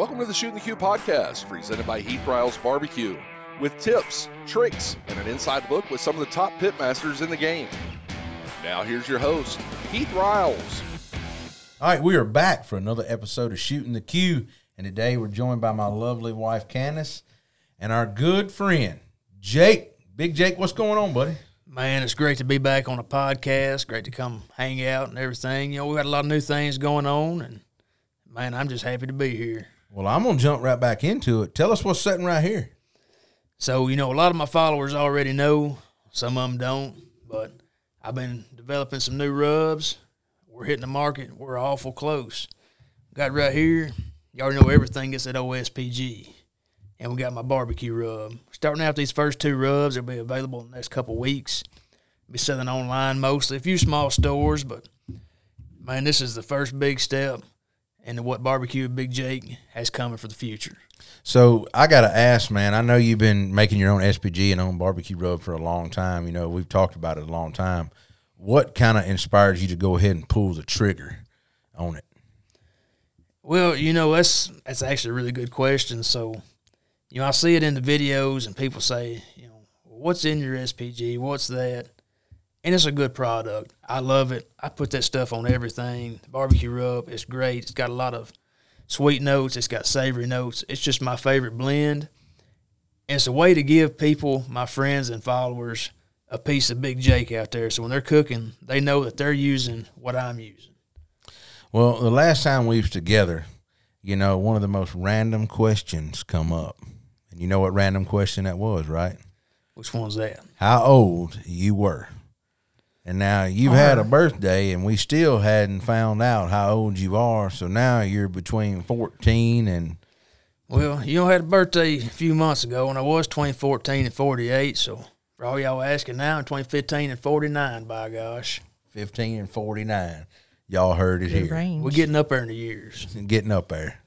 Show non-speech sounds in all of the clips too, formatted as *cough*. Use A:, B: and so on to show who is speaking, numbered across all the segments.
A: Welcome to the Shootin' The Que podcast, presented by Heath Riles Barbecue, with tips, tricks, and an inside look with some of the top pitmasters in the game. Now here's your host, Heath Riles.
B: All right, we are back for another episode of Shootin' The Que, and today we're joined by my lovely wife Candace and our good friend Jake. Big Jake, what's going on, buddy?
C: Man, it's great to be back on a podcast. Great to come hang out and everything. You know, we got a lot of new things going on, and man, I'm just happy to be here.
B: Well, I'm gonna jump right back into it. Tell us what's sitting right here.
C: So, you know, a lot of my followers already know, some of them don't, but I've been developing some new rubs. We're hitting the market. We're awful close. Got right here, you already know everything gets at OSPG. And we got my barbecue rub. Starting out these first two rubs, they'll be available in the next couple weeks. Be selling online mostly, a few small stores, but man, this is the first big step into what barbecue Big Jake has coming for the future.
B: So I gotta ask, man. I know you've been making your own SPG and own barbecue rub for a long time. You know, we've talked about it a long time. What kind of inspired you to go ahead and pull the trigger on it?
C: Well, you know, that's that's actually a really good question. So, you know, I see it in the videos and people say, you know, what's in your SPG? What's that? And it's a good product. I love it. I put that stuff on everything. Barbecue rub, it's great. It's got a lot of sweet notes. It's got savory notes. It's just my favorite blend. And it's a way to give people, my friends and followers, a piece of Big Jake out there. So when they're cooking, they know that they're using what I'm using.
B: Well, the last time we was together, you know, one of the most random questions come up. And you know what random question that was, right?
C: Which one's that?
B: How old you were. And now you've had a birthday and we still hadn't found out how old you are. So now you're between 14 and
C: Well, you know, I had a birthday a few months ago, and I was between 14 and 48. So for all y'all asking now, I'm between 15 and 49, by gosh.
B: 15 and 49. Y'all heard it here.
D: range.
C: We're getting up there in the years.
B: getting up there.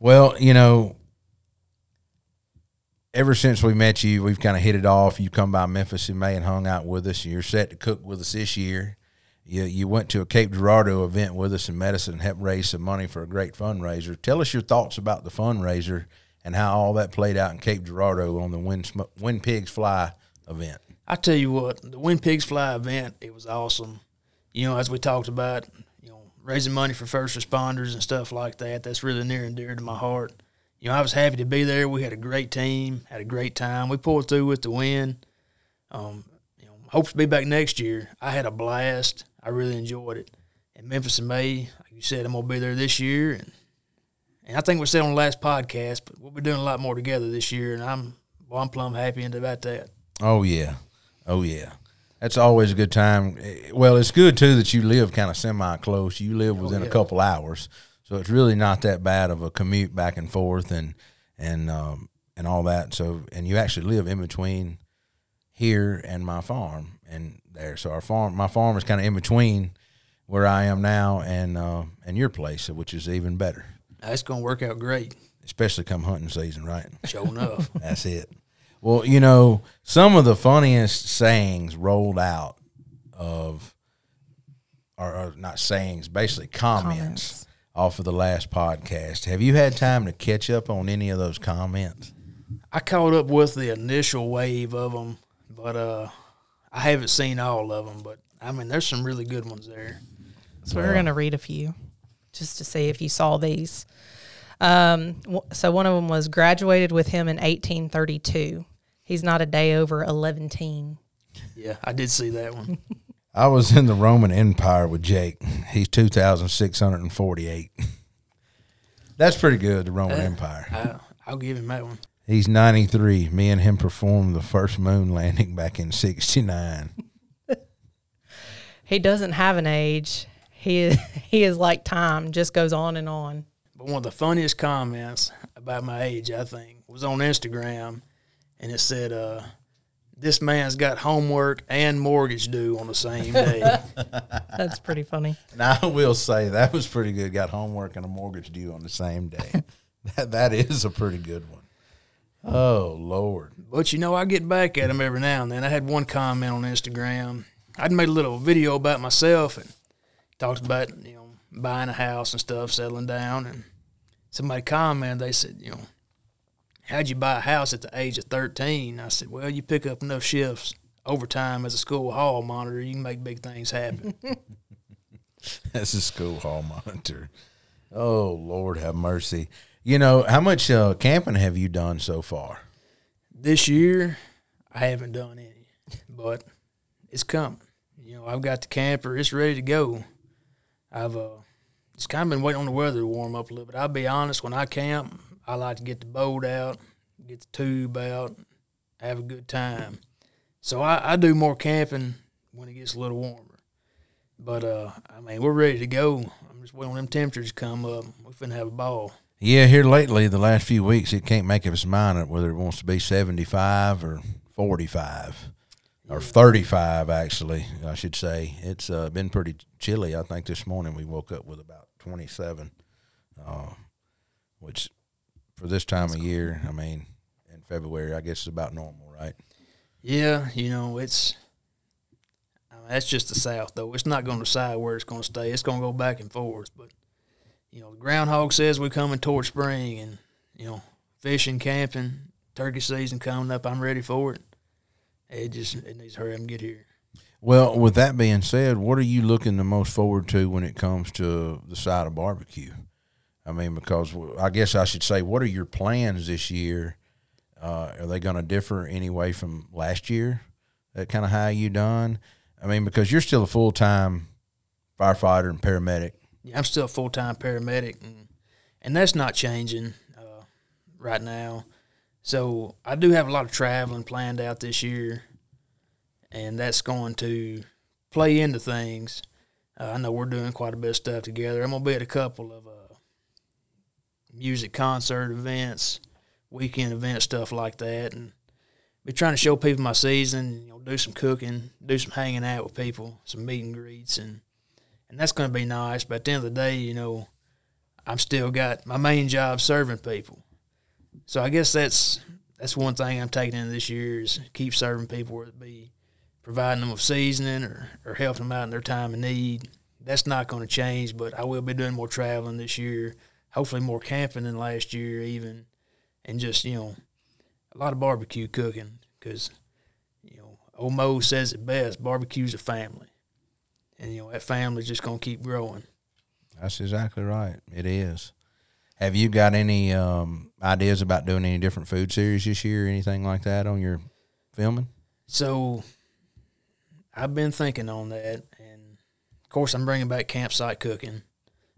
B: Well, you know, ever since we met you, we've kind of hit it off. You come by Memphis in May and hung out with us. You're set to cook with us this year. You you went to a Cape Girardeau event with us in Medicine and helped raise some money for a great fundraiser. Tell us your thoughts about the fundraiser and how all that played out in Cape Girardeau on the Sm- when Pigs Fly event.
C: I tell you what, the When Pigs Fly event, it was awesome. You know, as we talked about, you know, raising money for first responders and stuff like that, that's really near and dear to my heart. You know, I was happy to be there. We had a great team, had a great time. We pulled through with the win. Um, you know, hope to be back next year. I had a blast. I really enjoyed it. And Memphis in May, like you said, I'm gonna be there this year, and and I think we said on the last podcast, but we'll be doing a lot more together this year, and I'm well, I'm plumb happy about that.
B: Oh yeah, oh yeah. That's always a good time. Eh, Well, it's good too that you live kind of semi close. You live within a
C: yeah.
B: couple hours, so it's really not that bad of a commute back and forth and and um, and all that. So and you actually live in between here and my farm and there. So our farm, my farm is kind of in between where I am now and uh, and your place, which is even better,
C: That's gonna work out great.
B: especially come hunting season, right?
C: Sure enough. *laughs*
B: That's it. Well, you know, some of the funniest sayings rolled out of, or, or not sayings, basically comments,
D: Comments.
B: Off of the last podcast. Have you had time to catch up on any of those comments?
C: I caught up with the initial wave of them, but uh, I haven't seen all of them. But I mean, there's some really good ones there.
D: So we're going to read a few just to see if you saw these. Um, so one of them was graduated with him in 1832. He's not a day over 11.
C: Yeah, I did see that one. *laughs*
B: I was in the Roman Empire with Jake. He's 2,648. That's pretty good, the Roman Empire.
C: I, I'll give him that one.
B: He's 93. Me and him performed the first moon landing back in 69. *laughs*
D: He doesn't have an age. He is, *laughs* he is like time, just goes on and on.
C: But one of the funniest comments about my age, I think, was on Instagram, and it said, uh, "This man's got homework and mortgage due on the same day." *laughs*
D: That's pretty funny.
B: And I will say that was pretty good. Got homework and a mortgage due on the same day. *laughs* that that is a pretty good one. Oh Lord.
C: But you know, I get back at him every now and then. I had one comment on Instagram. I'd made a little video about myself and talked about you know buying a house and stuff, settling down, and somebody commented, they said, you know, how'd you buy a house at the age of 13? I said, well, you pick up enough shifts overtime as a school hall monitor, you can make big things happen. *laughs*
B: As a school hall monitor. Oh Lord, have mercy. You know how much uh, camping have you done so far?
C: this year, I haven't done any, but it's coming. You know, I've got the camper; it's ready to go. I've uh, it's kind of been waiting on the weather to warm up a little bit. I'll be honest, when I camp, I like to get the boat out, get the tube out, have a good time. So I, I do more camping when it gets a little warmer. But uh, I mean, we're ready to go. I'm just waiting on them temperatures to come up. We're finna have a ball.
B: Yeah, here lately, the last few weeks, it can't make up its mind whether it wants to be seventy-five or forty-five or thirty-five. Actually, I should say it's uh, been pretty chilly. I think this morning we woke up with about twenty-seven, uh, which for this time of year, I mean, in February, I guess it's about normal, right?
C: Yeah, you know, it's I mean, that's just the South, though. It's not going to decide where it's going to stay. It's going to go back and forth. But you know, the groundhog says we're coming toward spring, and you know, fishing, camping, turkey season coming up. I'm ready for it. It just it needs to hurry up and get here.
B: Well, with that being said, what are you looking the most forward to when it comes to the side of barbecue? I mean, because I guess I should say, what are your plans this year? Uh, are they going to differ anyway from last year? That kind of how you done? I mean, because you're still a full time firefighter and paramedic.
C: Yeah, I'm still a full time paramedic, and and that's not changing uh, right now. So I do have a lot of traveling planned out this year, and that's going to play into things. Uh, I know we're doing quite a bit of stuff together. I'm gonna be at a couple of uh, music concert events, weekend events, stuff like that, and be trying to show people my season. You know, do some cooking, do some hanging out with people, some meet and greets, and and that's going to be nice. But at the end of the day, you know, I'm still got my main job serving people. So I guess that's that's one thing I'm taking in this year is keep serving people, whether it be providing them with seasoning or, or helping them out in their time of need. That's not going to change, but I will be doing more traveling this year. Hopefully, more camping than last year, even, and just you know, a lot of barbecue cooking because you know, old Mo says it best: barbecue's a family, and you know that family's just going to keep growing.
B: That's exactly right. It is. Have you got any um, ideas about doing any different food series this year, or anything like that on your filming?
C: So I've been thinking on that, and of course, I'm bringing back campsite cooking.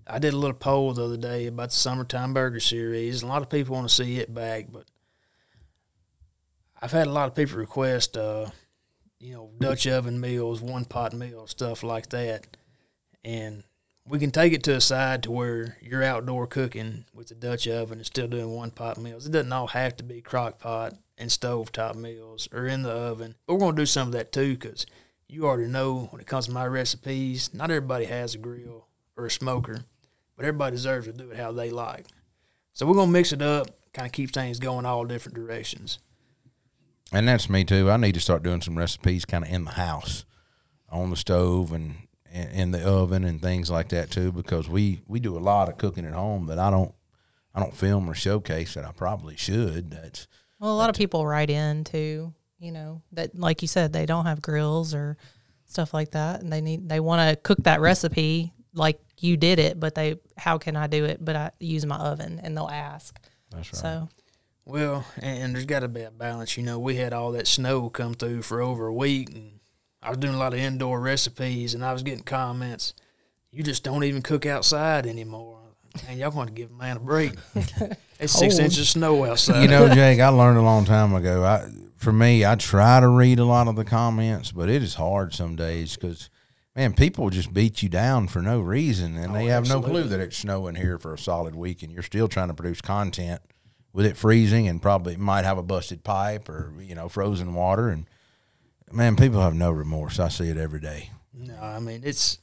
C: I did a little poll the other day about the summertime burger series. A lot of people want to see it back, but I've had a lot of people request, uh, you know, Dutch oven meals, one pot meals, stuff like that, and we can take it to a side to where you're outdoor cooking with the Dutch oven and still doing one pot meals. It doesn't all have to be crock pot and stove top meals or in the oven. But we're going to do some of that too because you already know when it comes to my recipes, not everybody has a grill or a smoker, but everybody deserves to do it how they like. So we're going to mix it up, kind of keep things going all different directions.
B: And that's me too. I need to start doing some recipes kind of in the house, on the stove and in, in the oven and things like that too. Because we we do a lot of cooking at home that I don't I don't film or showcase that I probably should. That's
D: Well, a lot of people write in too, you know, that like you said, they don't have grills or stuff like that, and they need they want to cook that recipe like you did it, but they how can I do it? But I use my oven, and they'll ask.
B: that's right.
D: So
C: Well, and, and there's got to be a balance. You know, we had all that snow come through for over a week, and I was doing a lot of indoor recipes, and I was getting comments. You just don't even cook outside anymore. Man, y'all want to give a man a break. *laughs* It's six inches of snow outside.
B: you know, *laughs* Jake, I learned a long time ago. I for me, I try to read a lot of the comments, but it is hard some days because. Man, people just beat you down for no reason, and they
C: Oh,
B: have no clue that it's snowing here for a solid week, and you're still trying to produce content with it freezing, and probably might have a busted pipe or you know frozen water. And man, people have no remorse. I see it every day.
C: No, I mean it's,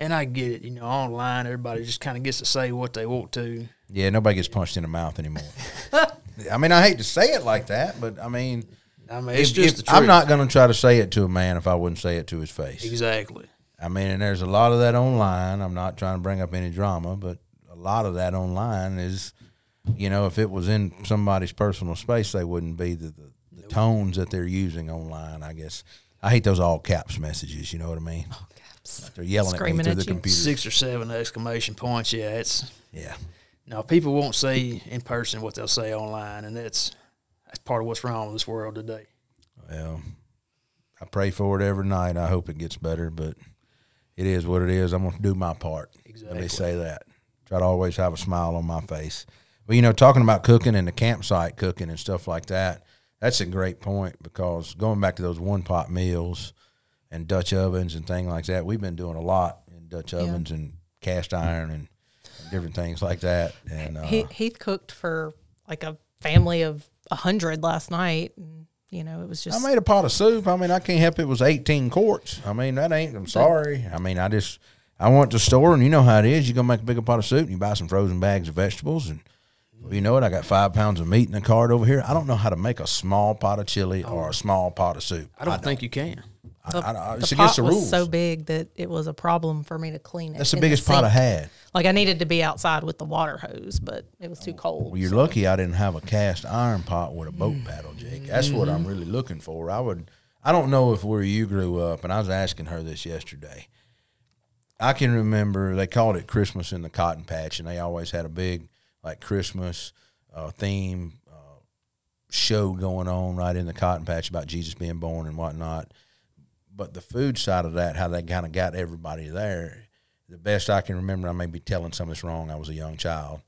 C: and I get it. You know, online everybody just kind of gets to say what they want to.
B: Yeah, nobody gets punched in the mouth anymore. *laughs* I mean, I hate to say it like that, but I mean,
C: I mean, it's
B: if-
C: just
B: if-
C: the truth.
B: I'm not going to try to say it to a man if I wouldn't say it to his face.
C: exactly.
B: I mean, and there's a lot of that online. I'm not trying to bring up any drama, but a lot of that online is, you know, if it was in somebody's personal space, they wouldn't be the, the, the tones that they're using online. I guess I hate those all caps messages. You know what I mean?
D: All caps.
B: They're yelling
D: Screaming
B: at me
D: at
B: through the
D: you.
B: computer.
C: Six or seven exclamation points. Yeah, it's
B: Yeah.
C: no people won't say in person what they'll say online, and that's that's part of what's wrong with this world today.
B: Well, I pray for it every night. I hope it gets better, but it is what it is. I'm going to do my part. Let
C: Exactly.
B: me say that. Try to always have a smile on my face. But, you know, talking about cooking and the campsite cooking and stuff like that, that's a great point because going back to those one pot meals and Dutch ovens and things like that, we've been doing a lot in Dutch ovens and cast iron and different things like that. And uh,
D: He, Heath cooked for like a family of a hundred last night, and you know it was just.
B: I made a pot of soup. I mean, I can't help it. it was 18 quarts. I mean, that ain't, I'm sorry. I mean, I just, I went to the store and you know how it is. You go make a bigger pot of soup and you buy some frozen bags of vegetables and well, you know what? I got five pounds of meat in the cart over here. I don't know how to make a small pot of chili oh. or a small pot of soup.
C: I don't think you can.
B: I, I, I,
D: the
B: it's
D: pot
B: against the
D: was so big that it was a problem for me to clean it.
B: That's the
D: in
B: biggest pot I
D: sink.
B: had.
D: Like I needed to be outside with the water hose, but it was too cold.
B: Well, you're lucky I didn't have a cast iron pot with a boat paddle, Jake. That's what I'm really looking for. I would. I don't know if where you grew up, and I was asking her this yesterday. I can remember they called it Christmas in the Cotton Patch, and they always had a big like Christmas uh, theme uh, show going on right in the Cotton Patch about Jesus being born and whatnot. But the food side of that, how they kind of got everybody there, the best I can remember, I may be telling some of this wrong. I was a young child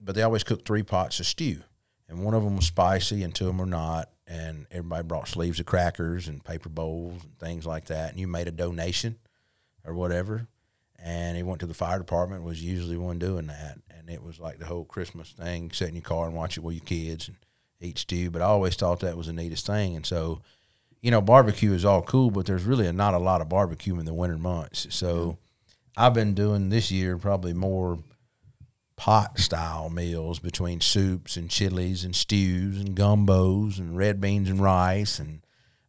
B: but they always cooked three pots of stew, and one of them was spicy, and two of them were not. And everybody brought sleeves of crackers and paper bowls and things like that. And you made a donation or whatever, and he went to the fire department. Was usually one doing that, and it was like the whole Christmas thing: sit in your car and watch it with your kids and eat stew. But I always thought that was the neatest thing, and so. You know, barbecue is all cool, but there's really not a lot of barbecue in the winter months. So, I've been doing this year probably more pot style meals between soups and chilies and stews and gumbos and red beans and rice and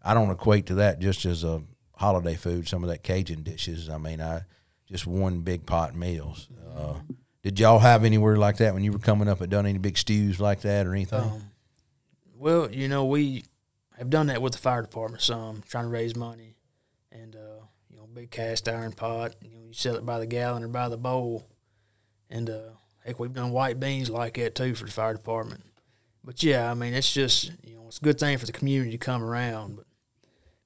B: I don't equate to that just as a holiday food. Some of that Cajun dishes. I mean, I just one big pot meals. Uh, did y'all have anywhere like that when you were coming up? Had done any big stews like that or anything?
C: Um, well, you know, we have done that with the fire department some, trying to raise money, and uh, you know, big cast iron pot. You you sell it by the gallon or by the bowl, and uh, heck, we've done white beans like that too for the fire department. But yeah, I mean, it's just you know, it's a good thing for the community to come around. But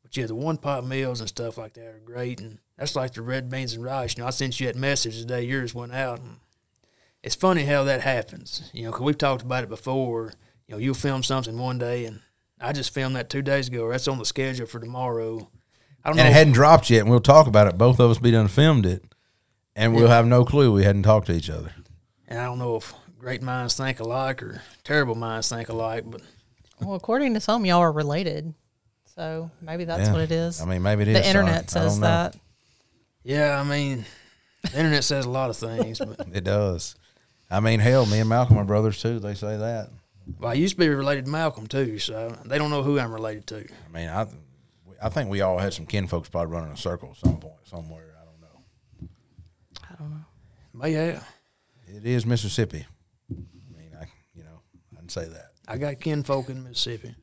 C: but yeah, the one pot meals and stuff like that are great, and that's like the red beans and rice. You know, I sent you that message the day yours went out, and it's funny how that happens. You know, because we've talked about it before. You know, you'll film something one day, and I just filmed that two days ago. That's on the schedule for tomorrow. I don't
B: and it hadn't dropped yet, and we'll talk about it. Both of us be done filmed it, and we'll have no clue we hadn't talked to each other.
C: and I don't know if great minds think alike or terrible minds think alike, but
D: Well, according to some, y'all are related, so maybe that's
B: Yeah.
D: what it is.
B: I mean, maybe it is.
D: the
B: son.
D: internet
B: I
D: says
B: don't know.
D: that.
C: yeah, I mean, the internet says a lot of things. But *laughs*
B: It does. I mean, hell, me and Malcolm are brothers too. They say that.
C: well, I used to be related to Malcolm too, so they don't know who I'm related to.
B: I mean, I, I think we all had some kin folks probably running a circle at some point, somewhere. I don't know.
D: I don't know.
C: But yeah,
B: It is Mississippi. I mean, I, you know, I can say that.
C: I got kinfolk in Mississippi.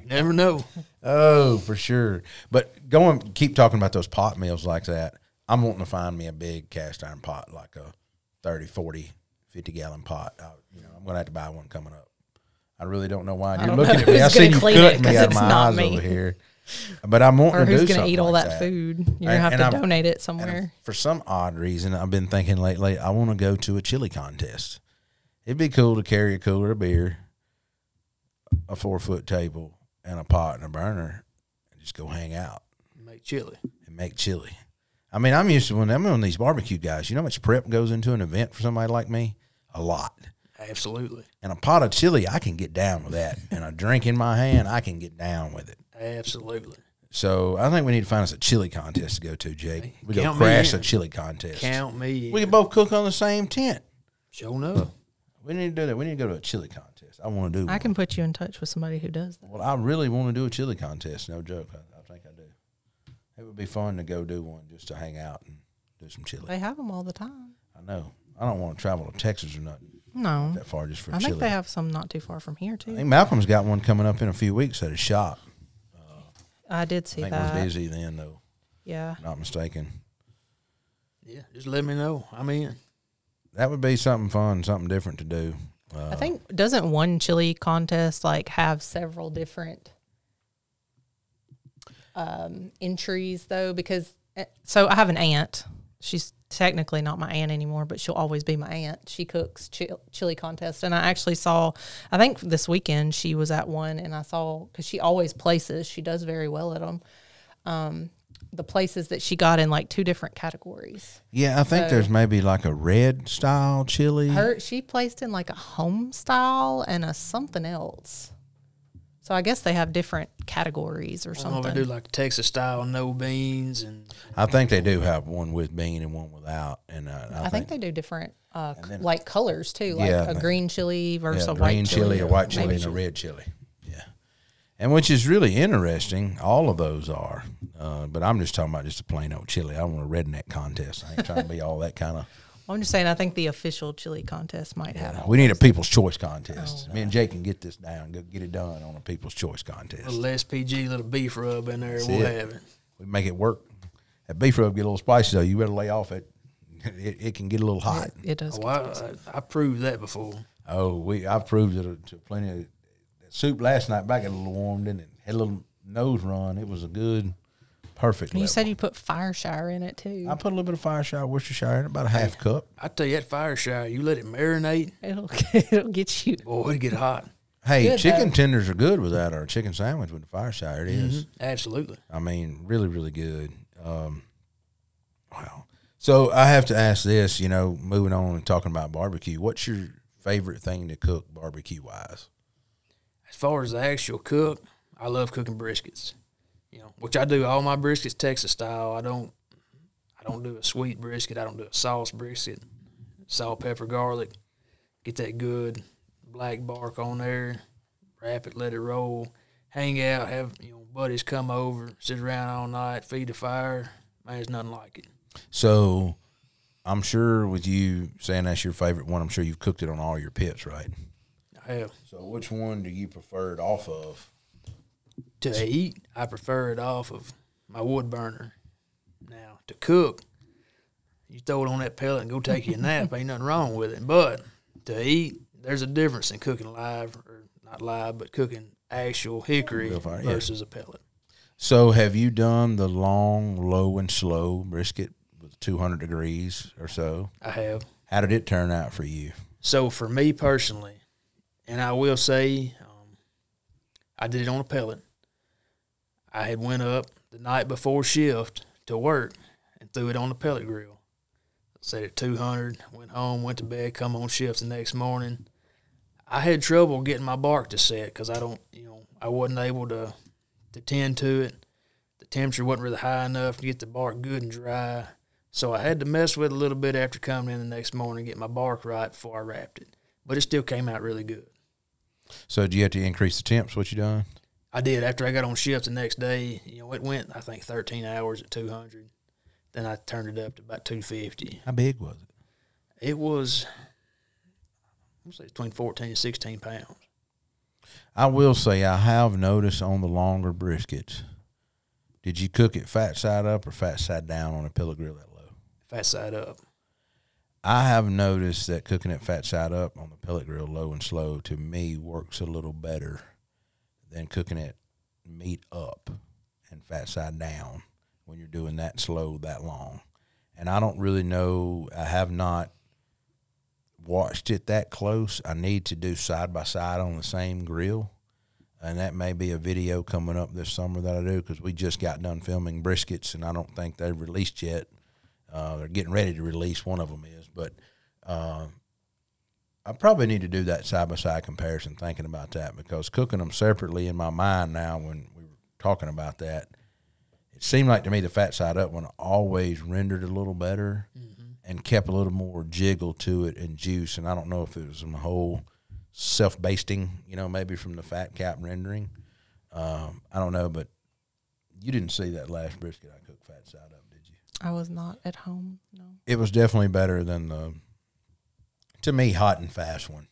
C: you never know.
B: Oh, for sure. But going, keep talking about those pot meals like that. I'm wanting to find me a big cast iron pot, like a 30, 40, 50 gallon pot. I, you know, I'm going to have to buy one coming up. I really don't know why. You're looking
D: know
B: at me. I
D: who's
B: see
D: gonna
B: you
D: clean
B: cutting
D: it,
B: me
D: 'cause
B: out of
D: it's
B: my
D: not
B: eyes
D: me.
B: over here. But I'm wanting
D: Or
B: to
D: who's
B: do
D: going to eat all
B: like
D: that, food? You're gonna have to
B: I'm-
D: donate it somewhere.
B: for some odd reason, I've been thinking lately, I want to go to a chili contest. It'd be cool to carry a cooler of beer, a four foot table, and a pot and a burner, and just go hang out
C: Make chili.
B: and make chili. I mean, I'm used to when I'm on these barbecue guys. You know how much prep goes into an event for somebody like me? A lot.
C: Absolutely.
B: And a pot of chili, I can get down with that. and a drink in my hand, I can get down with it.
C: Absolutely.
B: So I think we need to find us a chili contest to go to, Jake. We go crash a chili contest.
C: Count me.
B: We
C: in.
B: can both cook on the same tent.
C: Show enough.
B: We need to do that. We need to go to a chili contest. I want to do.
D: I
B: one.
D: can put you in touch with somebody who does that.
B: Well, I really want to do a chili contest. No joke. I, I think I do. It would be fun to go do one just to hang out and do some chili.
D: They have them all the time.
B: I know. I don't want to travel to Texas or nothing
D: No,
B: that far just for
D: I
B: chili.
D: think they have some not too far from here too.
B: I think Malcolm's got one coming up in a few weeks at a shop.
D: I did see
B: I
D: see
B: think
D: that.
B: we're busy then, though.
D: Yeah,
B: Not mistaken.
C: Yeah, just let me know. I'm in.
B: That would be something fun, something different to do. Uh,
D: I think doesn't one chili contest like have several different um, entries though? Because uh, so I have an aunt. She's technically not my aunt anymore, but she'll always be my aunt. She cooks chili contest, and I actually saw. I think this weekend she was at one, and I saw because she always places. She does very well at them. Um, the places that she got in like two different categories.
B: Yeah, I think
D: So-
B: there's maybe like a red style chili.
D: Her she placed in like a home style and a something else. So I guess they have different categories or
C: I don't know if
D: something.
C: they do like Texas style, no beans, and
B: I think they do have one with bean and one without. And uh, I,
D: I think they do different uh,
B: then-
D: like colors too, like
B: Yeah,
D: a green chili versus
B: yeah,
D: a white
B: green chili, a white chili,
D: maybe
B: and a red chili. Yeah, and which is really interesting. All of those are, uh, but I'm just talking about just a plain old chili. I want a redneck contest. I ain't trying to be all that kind of.
D: I'm just saying I think the official chili contest might have. all
B: We need a. People's Choice contest.
D: Oh,
B: Me and Jake can get this down, go get it done on a People's Choice contest.
C: a little SPG, little beef rub in there.
B: That's
C: we'll
B: it.
C: have it.
B: We make it work. That beef rub get a little spicy though. You better lay off it. *laughs* It, it can get a little hot.
D: It does.
C: Oh,
D: get
C: I, I, I proved that before.
B: Oh, we I've proved it uh, to plenty of that soup last night. Back got a little warm, didn't it? Had a little nose run. It was a good, perfect.
D: And you
B: level.
D: said you put fire Fireshire in it too.
B: I put a little bit of fire Fireshire Worcestershire in it, about a half cup.
C: I tell you, that fire shower, you let it marinate,
D: It'll *laughs* it'll get you.
C: boy, it'd get hot.
B: Hey,
D: Good,
B: chicken
D: though.
B: tenders are good without our chicken sandwich with the fire Fireshire. It is.
C: Absolutely.
B: I mean, really, really good. Um, wow. So I have to ask this. You know, moving on and talking about barbecue. What's your favorite thing to cook barbecue wise?
C: As far as the actual cook, I love cooking briskets. You know, which I do all my briskets Texas style. I don't I don't do a sweet brisket. I don't do a sauce brisket. Salt, pepper, garlic. Get that good black bark on there. Wrap it, let it roll. Hang out, have you know buddies come over, sit around all night, feed the fire. Man, there's nothing like it.
B: So I'm sure with you saying that's your favorite one, I'm sure you've cooked it on all your pits, right?
C: I have
B: So which one do you prefer it off of?
C: To eat, I prefer it off of my wood burner. Now to cook, you throw it on that pellet and go take you a *laughs* nap. Ain't nothing wrong with it. But to eat, there's a difference in cooking live or not live, but cooking actual hickory
B: fire, yeah.
C: versus a pellet.
B: So have you done the long, low, and slow brisket with 200 degrees or so?
C: I have.
B: How did it turn out for you?
C: So for me personally, and I will say, um, I did it on a pellet. I had went up the night before shift to work and threw it on the pellet grill. Set it 200, went home, went to bed, come on shift the next morning. I had trouble getting my bark to set because I don't, you know, I wasn't able to to tend to it. The temperature wasn't really high enough to get the bark good and dry. So I had to mess with it a little bit after coming in the next morning, get my bark right before I wrapped it. But it still came out really good.
B: So do you have to increase the temps? What you done?
C: I did after I got on shift the next day. You know, it went I think 13 hours at 200. Then I turned it up to about 250.
B: How big was it?
C: It was, I'm say between 14 and 16 pounds.
B: I will say I have noticed on the longer briskets. Did you cook it fat side up or fat side down on a pellet grill that low?
C: Fat side up.
B: I have noticed that cooking it fat side up on the pellet grill, low and slow, to me works a little better than cooking it meat up and fat side down when you're doing that slow that long. And I don't really know. I have not watched it that close. I need to do side by side on the same grill. And that may be a video coming up this summer that I do because we just got done filming briskets and I don't think they've released yet. Uh, they're getting ready to release. One of them is, but uh, I probably need to do that side by side comparison. Thinking about that because cooking them separately in my mind now, when we were talking about that, it seemed like to me the fat side up one always rendered a little better and kept a little more jiggle to it and juice. And I don't know if it was from the whole self basting, you know, maybe from the fat cap rendering. Um, I don't know, but you didn't see that last brisket I cooked fat side up, did you?
D: I was not at home. No.
B: it was definitely better than the to me, hot and fast one.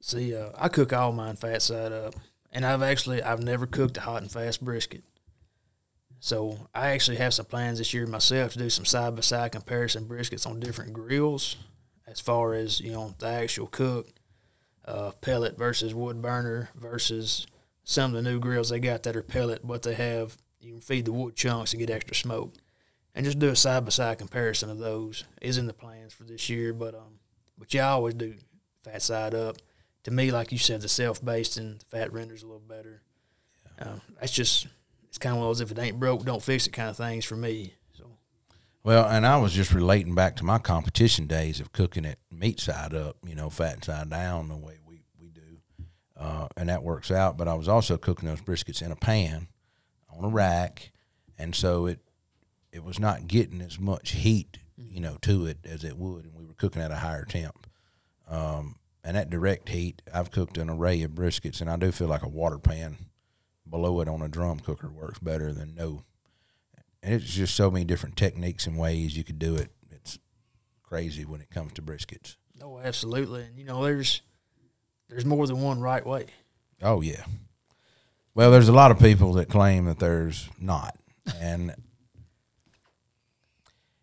C: See, uh, I cook all mine fat side up, and I've actually I've never cooked a hot and fast brisket. So I actually have some plans this year myself to do some side by side comparison briskets on different grills, as far as you know the actual cook, uh, pellet versus wood burner versus some of the new grills they got that are pellet, but they have you can feed the wood chunks and get extra smoke, and just do a side by side comparison of those is in the plans for this year. But um, but yeah, I always do fat side up. To me, like you said, the self basting, the fat renders a little better. Um, that's just it's kind of one of those if it ain't broke, don't fix it kind of things for me. So
B: Well, and I was just relating back to my competition days of cooking it meat side up, you know, fat and side down the way we, we do. Uh, and that works out. But I was also cooking those briskets in a pan on a rack. And so it it was not getting as much heat, you know, to it as it would. And we were cooking at a higher temp. Um, and that direct heat, I've cooked an array of briskets, and I do feel like a water pan below it on a drum cooker works better than no. And it's just so many different techniques and ways you could do it. It's crazy when it comes to briskets.
C: no, absolutely, and you know there's there's more than one right way.
B: Oh yeah. Well, there's a lot of people that claim that there's not, *laughs* and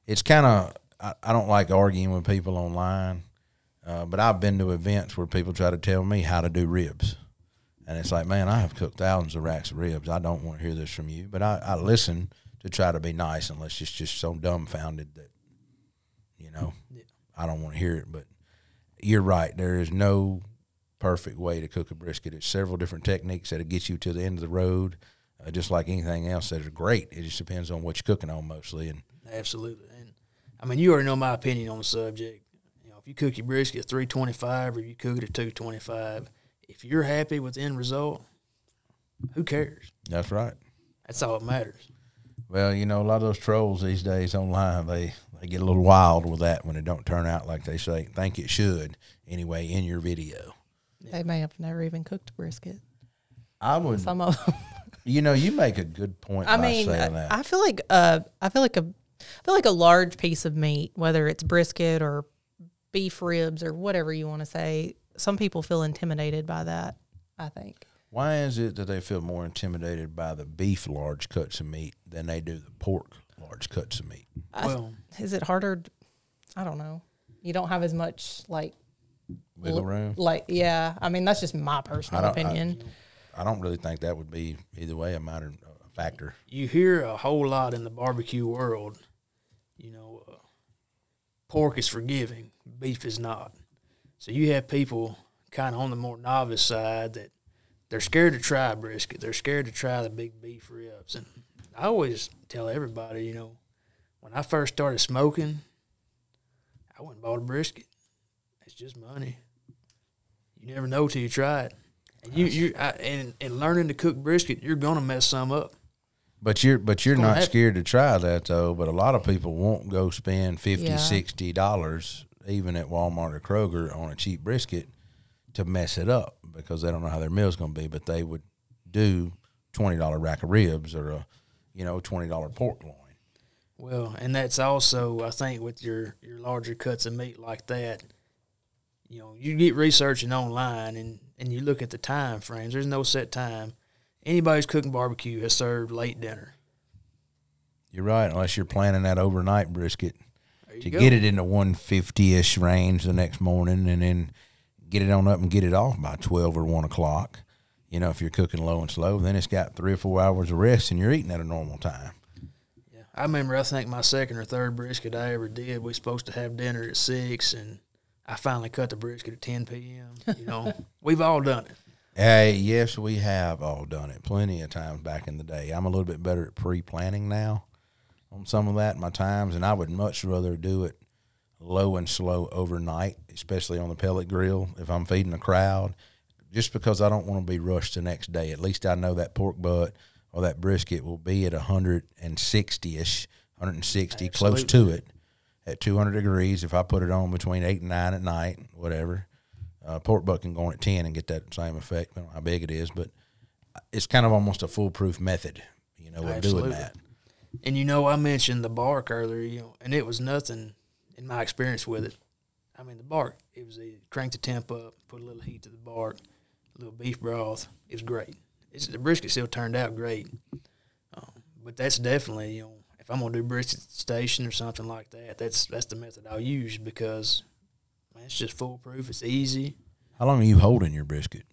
B: it's kind of I, I don't like arguing with people online, uh, but I've been to events where people try to tell me how to do ribs, and it's like, man, I have cooked thousands of racks of ribs. I don't want to hear this from you, but I, I listen to try to be nice, unless it's just so dumbfounded that, you know, I don't want to hear it. But you're right. There is no perfect way to cook a brisket. It's several different techniques that'll get you to the end of the road, uh, just like anything else that are great. It just depends on what you're cooking on mostly. And
C: Absolutely, I mean you already know my opinion on the subject. You know, if you cook your brisket at three twenty five or you cook it at two twenty five, if you're happy with the end result, who cares?
B: that's right.
C: That's all that matters.
B: Well, you know, a lot of those trolls these days online, they, they get a little wild with that when it don't turn out like they say think it should anyway in your video.
D: They may have never even cooked a brisket.
B: I would,
D: Some of them.
B: you know, you make a good point
D: I
B: by
D: mean,
B: saying that.
D: I feel like uh, I feel like a, I feel like a large piece of meat, whether it's brisket or beef ribs or whatever you want to say. Some people feel intimidated by that. I think.
B: Why is it that they feel more intimidated by the beef large cuts of meat than they do the pork large cuts of meat?
D: I-
C: Well,
D: Is it harder? I don't know. You don't have as much like
B: Wiggle room?
D: Like, yeah. I mean, that's just my personal
B: I-
D: opinion.
B: I don't really think that would be either way a matter a factor.
C: you hear a whole lot in the barbecue world. Pork is forgiving, beef is not. So you have people kind of on the more novice side that they're scared to try brisket. They're scared to try the big beef ribs. And I always tell everybody, you know, when I first started smoking, I went and bought a brisket. It's just money. You never know till you try it. And you, you, I, and, and learning to cook brisket, you're gonna mess some up.
B: But you're but you're not scared to try that though. But a lot of people won't go spend 50
D: Yeah.
B: 60 dollars even at Walmart or Kroger on a cheap brisket to mess it up because they don't know how their meal's going to be. But they would do twenty dollar rack of ribs or a you know twenty dollar pork loin.
C: Well, and that's also I think with your your larger cuts of meat like that, you know, you get researching online and and you look at the time frames. There's no set time. Anybody who's cooking barbecue has served late dinner.
B: You're right, unless you're planning that overnight brisket to
C: go.
B: get it in the one fifty ish range the next morning, and then get it on up and get it off by twelve or one o'clock. You know, if you're cooking low and slow, then it's got three or four hours of rest, and you're eating at a normal time.
C: Yeah. I remember I think my second or third brisket I ever did, we supposed to have dinner at six and I finally cut the brisket at ten PM. You know. *laughs* We've all done it.
B: Hey, yes, we have all done it plenty of times back in the day. I'm a little bit better at pre-planning now on some of that, my times, and I would much rather do it low and slow overnight, especially on the pellet grill if I'm feeding a crowd, just because I don't want to be rushed the next day. At least I know that pork butt or that brisket will be at 160-ish, 160, close to it at 200 degrees if I put it on between 8 and 9 at night, whatever. Uh, pork butt can go on at 10 and get that same effect. I don't know how big it is, but it's kind of almost a foolproof method, you know, of
C: Absolutely.
B: doing that.
C: And you know, I mentioned the bark earlier, you know, and it was nothing in my experience with it. I mean, the bark, it was a crank the temp up, put a little heat to the bark, a little beef broth. It was great. It's, the brisket still turned out great. Um, but that's definitely, you know, if I'm gonna do brisket station or something like that, that's that's the method I'll use because man, it's just foolproof. It's easy.
B: How long are you holding your brisket?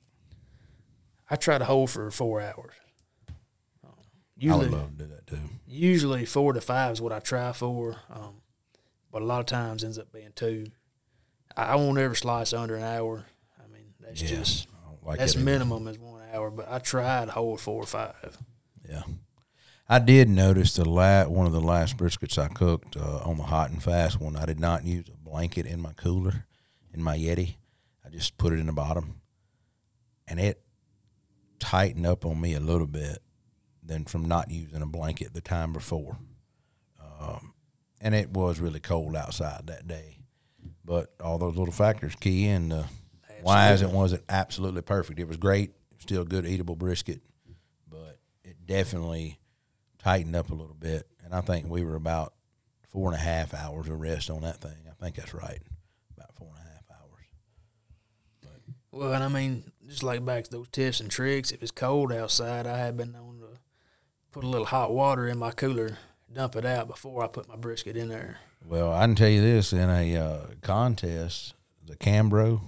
C: I try to hold for four hours. Um,
B: I
C: usually,
B: would love to do that too.
C: usually four to five is what I try for, um, but a lot of times ends up being two. I, I won't ever slice under an hour. I mean, that's
B: Yeah,
C: just
B: like
C: that's
B: that
C: minimum is one hour, but I try to hold four or five.
B: Yeah. I did notice the last one of the last briskets I cooked uh, on the hot and fast one. I did not use a blanket in my cooler, in my Yeti. I just put it in the bottom, and it tightened up on me a little bit than from not using a blanket the time before. Um, and it was really cold outside that day, but all those little factors key in. Uh, why is it wasn't absolutely perfect? It was great, still good eatable brisket, but it definitely tightened up a little bit. And I think we were about four and a half hours of rest on that thing. I think that's right, about four and a half hours.
C: Well, and I mean, just like back to those tips and tricks, if it's cold outside, I have been known to put a little hot water in my cooler, dump it out before I put my brisket in there.
B: Well, I can tell you this: in a uh, contest, the Cambro,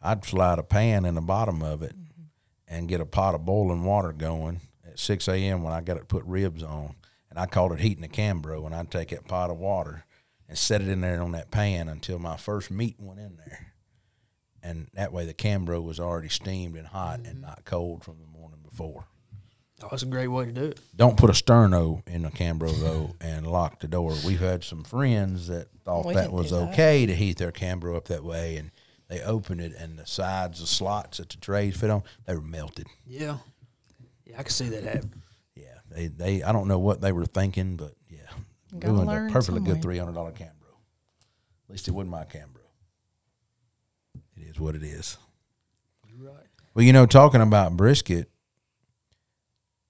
B: I'd slide a pan in the bottom of it and get a pot of boiling water going at six a.m. when I got to put ribs on, and I called it heating the Cambro, and I'd take that pot of water and set it in there on that pan until my first meat went in there, and that way the Cambro was already steamed and hot and mm-hmm. not cold from the morning before.
C: Oh, that's a great way to do it.
B: Don't put a sterno in a Cambro though and lock the door. We've had some friends that thought
D: We
B: that was
D: do that.
B: okay to heat their Cambro up that way, and they opened it and the sides, the slots that the trays fit on, they were melted.
C: Yeah. Yeah, I can see that happen.
B: Yeah, they they I don't know what they were thinking, but yeah,
D: Gotta
B: ruined a perfectly
D: somewhere.
B: good three hundred dollar Cambro. At least it wasn't my Cambro. It is what it is.
C: You're right.
B: Well, you know, talking about brisket,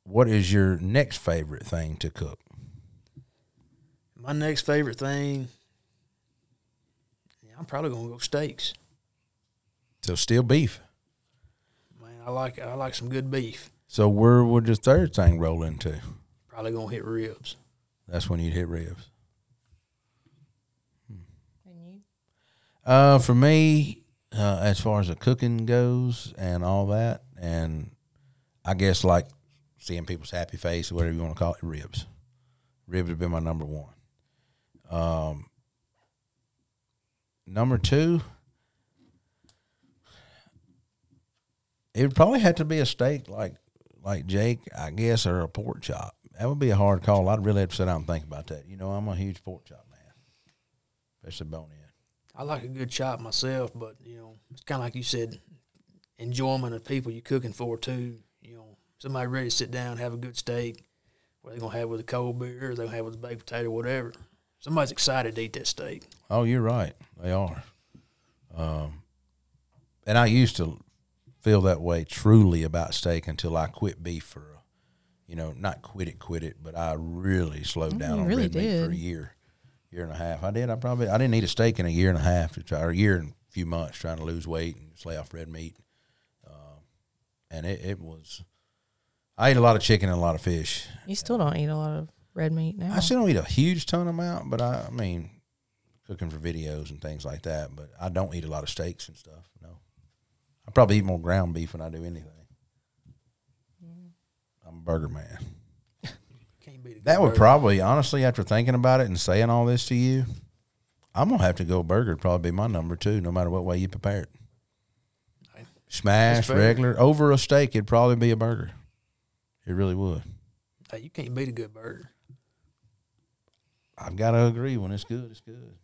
B: what is your next favorite thing to cook?
C: My next favorite thing, yeah, I'm probably gonna go steaks.
B: So still beef.
C: Man, I like I like some good beef.
B: So where would the third thing roll into?
C: Probably gonna hit ribs.
B: That's when you'd hit ribs.
D: And you?
B: Uh, for me, uh, as far as the cooking goes and all that, and I guess like seeing people's happy face, or whatever you want to call it, ribs. Ribs have been my number one. Um, number two, it would probably have to be a steak like like Jake, I guess, or a pork chop. That would be a hard call. I'd really have to sit down and think about that. You know, I'm a huge pork chop man, especially bone in.
C: I like a good chop myself, but you know, it's kind of like you said, enjoyment of people you're cooking for too. You know, somebody ready to sit down have a good steak, what they gonna have with a cold beer, or they gonna have with a baked potato, whatever. Somebody's excited to eat that steak.
B: Oh, you're right. They are. Um, and I used to feel that way truly about steak until I quit beef for, a, you know, not quit it, quit it, but I really slowed
D: Mm,
B: down on
D: really
B: red meat for a year, year and a half. I did. I probably I didn't eat a steak in a year and a half to try, or a year and a few months trying to lose weight and just lay off red meat. Um, and it, it was. I ate a lot of chicken and a lot of fish.
D: You still don't eat a lot of red meat now.
B: I still don't eat a huge ton amount, but I, I mean, cooking for videos and things like that. But I don't eat a lot of steaks and stuff. No, I probably eat more ground beef than I do anything. I'm a burger man.
C: Can't beat a good
B: That would
C: burger.
B: probably, honestly, after thinking about it and saying all this to you, I'm gonna have to go burger. Probably be my number two, no matter what way you prepare it.
C: Hey,
B: Smash, regular, over a steak, it'd probably be a burger. It really would.
C: Hey, you can't beat a good burger.
B: I've got to agree. When it's good, it's good.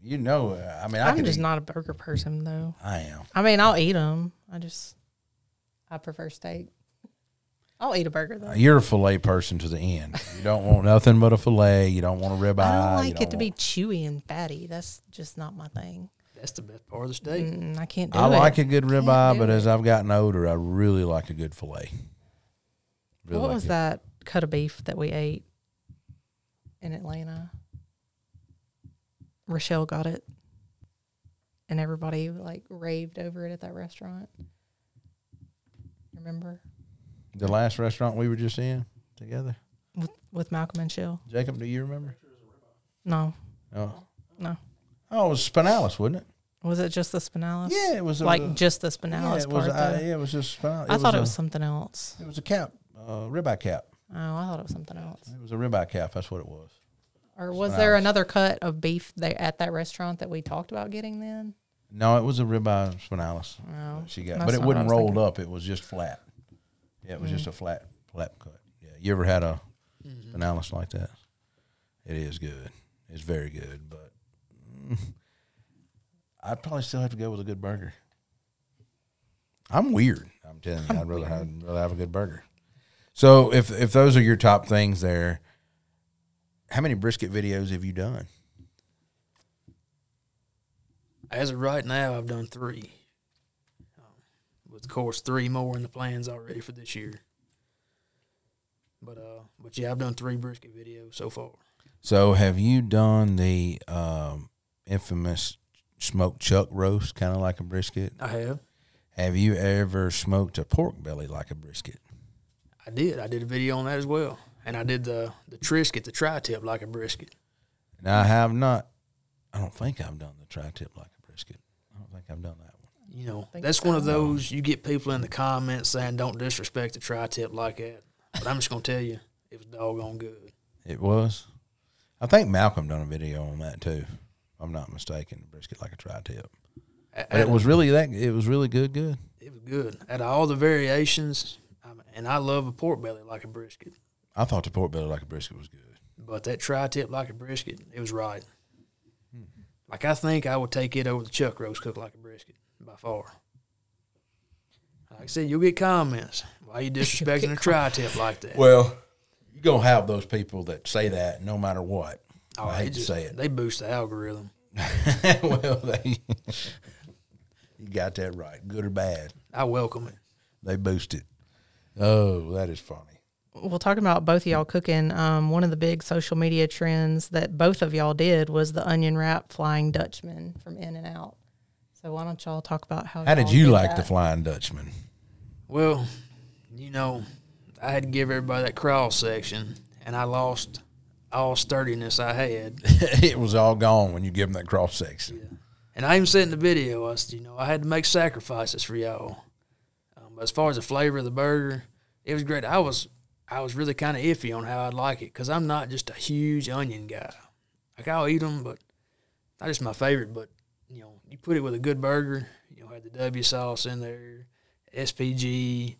B: You know, I mean, I
D: I'm just
B: eat-
D: not a burger person though.
B: I am.
D: I mean, I'll eat them. I just I prefer steak. I'll eat a burger though.
B: You're a fillet person to the end. You don't want nothing but a fillet. You don't want a ribeye.
D: I don't
B: you
D: like it to be chewy and fatty. That's just not my thing.
C: That's the best part of the steak.
D: Mm, I can't do
B: I
D: it.
B: like a good
D: Can't
B: ribeye, but
D: it.
B: as I've gotten older, I really like a good fillet. Really
D: what
B: like
D: was
B: it.
D: that cut of beef that we ate in Atlanta? Rochelle got it. and everybody like raved over it at that restaurant. Remember
B: The last restaurant we were just in together.
D: with with Malcolm and Chill?
B: Jacob, do you remember?
D: No,
B: Oh,
D: no.
B: oh, it was Spinalis, wasn't it?
D: Was it just the Spinalis?
B: Yeah, it was a-
D: like just the
B: Yeah,
D: Spinalis
B: it was.
D: part. Though.
B: yeah, it was just Spinalis.
D: I thought it
B: a-
D: was something else.
B: It was a cap, uh, ribeye cap.
D: Oh, I thought it was something else.
B: It was a ribeye cap. That's what it was.
D: Or was there another cut of beef there at that restaurant that we talked about getting then?
B: No, it was a ribeye spinalis.
D: Oh,
B: she got, but it
D: I
B: wasn't rolled
D: thinking.
B: Up. It was just flat. Yeah, it was just a flat, flat cut. Yeah, you ever had a
D: Mm-hmm.
B: spinalis like that? It is good. It's very good, but mm, *laughs* I'd probably still have to go with a good burger. I'm weird. I'm telling you, I'd rather have, rather have a good burger. So if if those are your top things there, how many brisket videos have you done?
C: As of right now, I've done three. Of course three more in the plans already for this year. But uh, but yeah, I've done three brisket videos so far.
B: So have you done the um, infamous smoked chuck roast, kind of like a brisket?
C: I have.
B: Have you ever smoked a pork belly like a brisket?
C: I did. I did a video on that as well, and I did the the Trisket, the tri-tip like a brisket.
B: Now I have not. I don't think I've done the tri-tip like a brisket. I don't think I've done that one.
C: You know,
D: Think
C: that's one of those you get people in the comments saying don't disrespect the tri-tip like that. But I'm just gonna tell you, it was doggone good.
B: It was. I think Malcolm done a video on that too. I'm not mistaken. Brisket like a tri-tip. But it was really that. It was really good. Good.
C: it was good. At all the variations, I mean, and I love a pork belly like a brisket.
B: I thought the pork belly like a brisket was good.
C: But that tri-tip like a brisket, it was right. Hmm. Like I think I would take it over the chuck roast cooked like a brisket by far. Like I said, you'll get comments. Why are you disrespecting a *laughs* tri-tip like that?
B: Well, you're gonna have those people that say that no matter what.
C: Oh,
B: I
C: they
B: hate to say it.
C: They boost the algorithm. *laughs*
B: well, they, *laughs* you got that right. Good or bad,
C: I welcome it.
B: they boost it. Oh, that is funny.
D: Well, talking about both of y'all cooking, um, one of the big social media trends that both of y'all did was the onion wrap Flying Dutchman from In-N-Out. So why don't y'all talk about how?
B: How did
D: y'all
B: you like the? Flying Dutchman?
C: Well, you know, I had to give everybody that cross section, and I lost all sturdiness I had. *laughs*
B: it was all gone when you give them that cross section.
C: And I even said in the video, I said, you know, I had to make sacrifices for y'all. Um, but as far as the flavor of the burger, it was great. I was I was really kind of iffy on how I'd like it because I'm not just a huge onion guy. Like I'll eat them, but not just my favorite. But you put it with a good burger. You know, had the W sauce in there, SPG.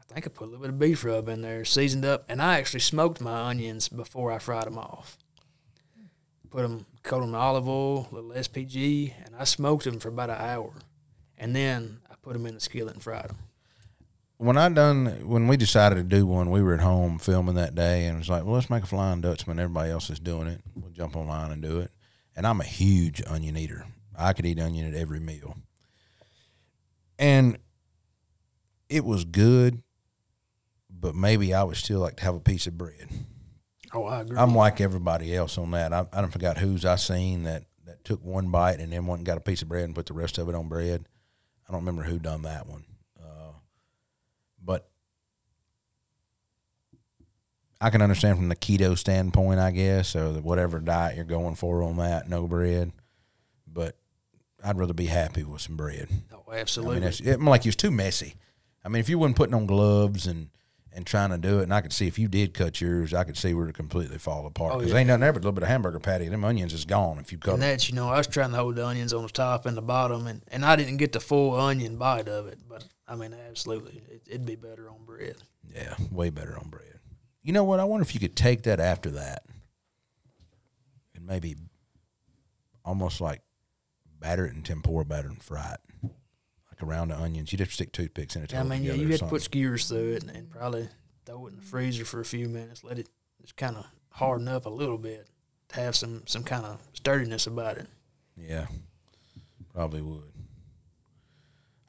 C: I think I put a little bit of beef rub in there, seasoned up, and I actually smoked my onions before I fried them off put them, coat them in olive oil, a little SPG, and I smoked them for about an hour. And then I put them in the skillet and fried them.
B: When I done when we decided to do one, we were at home filming that day, and it was like, well, let's make a Flying Dutchman. Everybody else is doing it. We'll jump online and do it. And I'm a huge onion eater. I could eat onion at every meal. And it was good, but maybe I would still like to have a piece of bread.
C: Oh, I agree.
B: I'm like everybody else on that. I, I don't forgot who's I seen that, that took one bite and then went and got a piece of bread and put the rest of it on bread. I don't remember who done that one. Uh, but I can understand from the keto standpoint, I guess, or the whatever diet you're going for on that, no bread. But I'd rather be happy with some bread.
C: oh, absolutely.
B: I mean, it, like it's too messy. I mean, if you wasn't putting on gloves and and trying to do it, and I could see if you did cut yours, I could see where it completely fall apart
C: Oh,
B: because
C: yeah.
B: ain't nothing there but a little bit of hamburger patty. Them onions is gone if you cut
C: and that's, you know, I was trying to hold the onions on the top and the bottom, and, and I didn't get the full onion bite of it. But, I mean, absolutely, it, it'd be better on bread.
B: Yeah, way better on bread. You know what? I wonder if you could take that after that and maybe almost like batter it in tempura batter and fry it. Like around the onions. You'd have to stick toothpicks in it. to
C: I mean, yeah, you had to put skewers through it and, and probably throw it in the freezer for a few minutes, let it just kind of harden up a little bit to have some, some kind of sturdiness about it.
B: Yeah, probably would.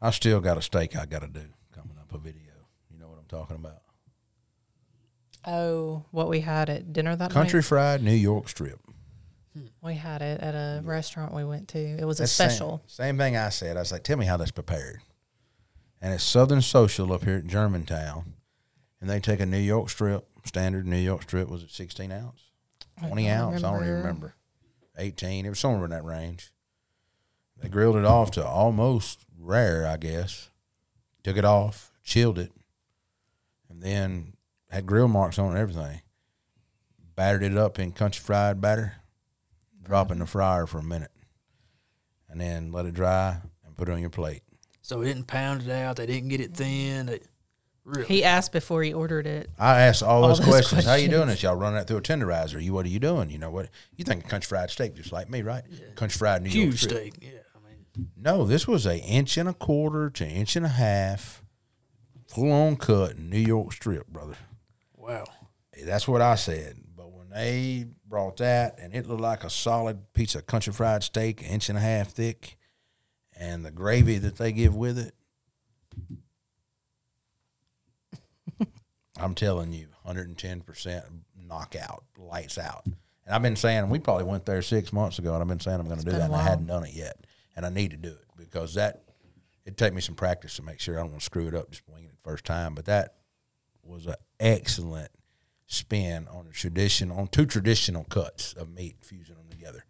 B: I still got a steak I got to do coming up a video. You know what I'm talking about?
D: Oh, what we had at dinner that night?
B: Country
D: night.
B: fried New York strip.
D: We had it at a restaurant we went to. It was a
B: That's same-
D: special.
B: Same, thing I said. I was like, tell me how that's prepared. And it's Southern Social up here at Germantown. And they take a New York strip, standard New York strip, was it 16 ounce? 20
D: don't
B: ounce? I don't even
D: remember.
B: remember. 18. It was somewhere in that range. They grilled it off to almost rare, I guess. Took it off, chilled it, and then had grill marks on it and everything. Battered it up in country fried batter, drop in the fryer for a minute, and then let it dry and put it on your plate.
C: So it didn't pound it out. They didn't get it thin. They, really.
D: He asked before he ordered it.
B: I asked all,
D: All
B: those,
D: those
B: questions. How you doing
D: questions.
B: this? Y'all running that through a tenderizer? You what are you doing? You know what? You think of country fried steak just like me, right? Country fried New York
C: huge
B: strip.
C: steak. Yeah, I mean,
B: No, this was a inch and a quarter to inch and a half, full on cut New York strip, brother.
C: wow.
B: That's what I said. But when they brought that, and it looked like a solid piece of country fried steak, an inch and a half thick, and the gravy that they give with it, I'm telling you, 110% knockout, lights out. And I've been saying, we probably went there six months ago, and I've been saying I'm going to do that, and I hadn't done it yet. And I need to do it because that, it'd take me some practice to make sure I don't want to screw it up just winging it first time. But that was an excellent spin on a tradition on two traditional cuts of meat, fusing them together,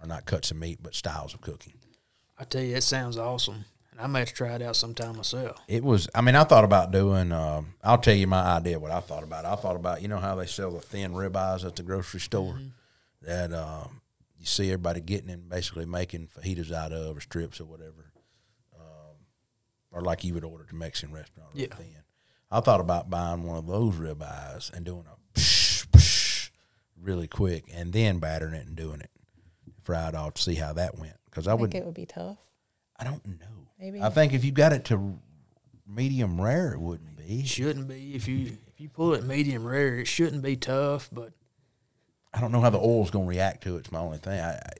B: or not cuts of meat, but styles of cooking.
C: I tell you, that sounds awesome. And I may have to try it out sometime myself.
B: It was. I mean, I thought about doing. Um, I'll tell you my idea. What I thought about. I thought about. You know how they sell the thin ribeyes at the grocery store, that um, you see everybody getting and basically making fajitas out of or strips or whatever, um, or like you would order at a Mexican restaurant.
C: Yeah.
B: thin. I thought about buying one of those ribeyes and doing a psh, psh, really quick, and then battering it and doing it, fried off to see how that went. Because I
D: I
B: would.
D: think it would be tough.
B: I don't know.
D: Maybe.
B: I think if you got it to medium rare, it wouldn't be.
C: It shouldn't be if you if you pull it medium rare. It shouldn't be tough, but
B: I don't know how the oil's going to react to it. It's my only thing. I, I,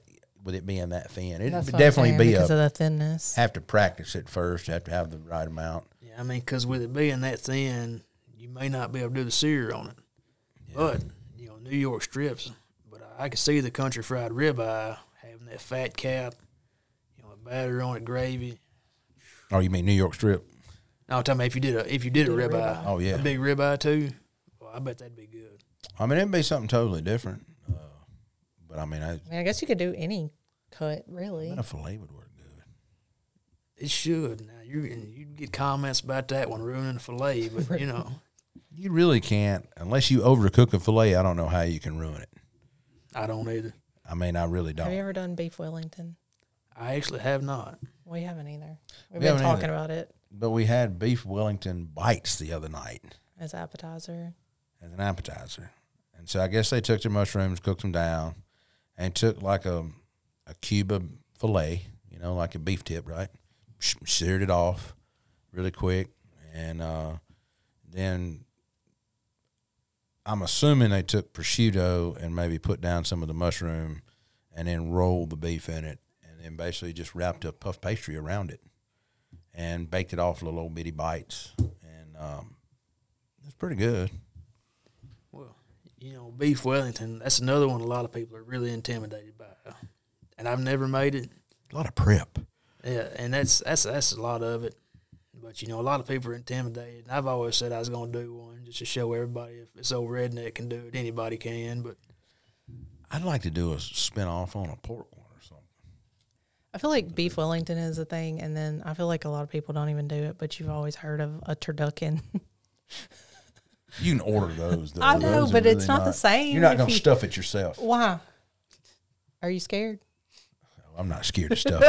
B: with it being that thin,
D: it'd
B: definitely
D: saying,
B: be
D: because
B: a
D: of the thinness.
B: have to practice it first. Have to have the right amount.
C: Yeah, I mean, because with it being that thin, you may not be able to do the sear on it. But you know, New York strips. But I, I can see the country fried ribeye having that fat cap, you know, batter on it, gravy.
B: Oh, you mean New York strip?
C: No, I'm talking about if you did a if you did a
D: Did a
C: ribeye,
D: ribeye.
B: Oh, yeah.
C: a big ribeye too. Well, I bet that'd be good.
B: I mean, it'd be something totally different. Uh, but I mean, I,
D: I mean, I guess you could do any cut, really.
B: a fillet would work good.
C: It should. Now you you get comments about that one ruining a fillet, but you know, *laughs*
B: You really can't unless you overcook a fillet. I don't know how you can ruin it.
C: I don't either.
B: I mean, I really don't.
D: Have you ever done beef Wellington?
C: I actually have not.
D: We haven't either. We've
B: We
D: been
B: haven't
D: talking
B: either.
D: about it
B: But we had beef Wellington bites the other night.
D: as appetizer.
B: as an appetizer. And so I guess they took their mushrooms, cooked them down, and took like a a cube of fillet, you know, like a beef tip, right? Sh- Seared it off really quick, and uh, then I'm assuming they took prosciutto and maybe put down some of the mushroom, and then rolled the beef in it, and then basically just wrapped a puff pastry around it, and baked it off little old bitty bites, and um, it's pretty good.
C: Well, you know, beef Wellington. That's another one. A lot of people are really intimidated by, and I've never made it.
B: A lot of prep.
C: Yeah, and that's that's that's a lot of it. But you know, a lot of people are intimidated. And I've always said I was going to do one just to show everybody if it's old redneck can do it, anybody can. But
B: I'd like to do a spin off on a pork one or something.
D: I feel like beef Wellington is a thing, and then I feel like a lot of people don't even do it. But you've always heard of a turducken. *laughs*
B: You can order those. Though.
D: I know,
B: Those are
D: but it's not the same
B: You're not going to
D: you-
B: stuff it yourself.
D: Why? Are you scared?
B: I'm not scared of stuff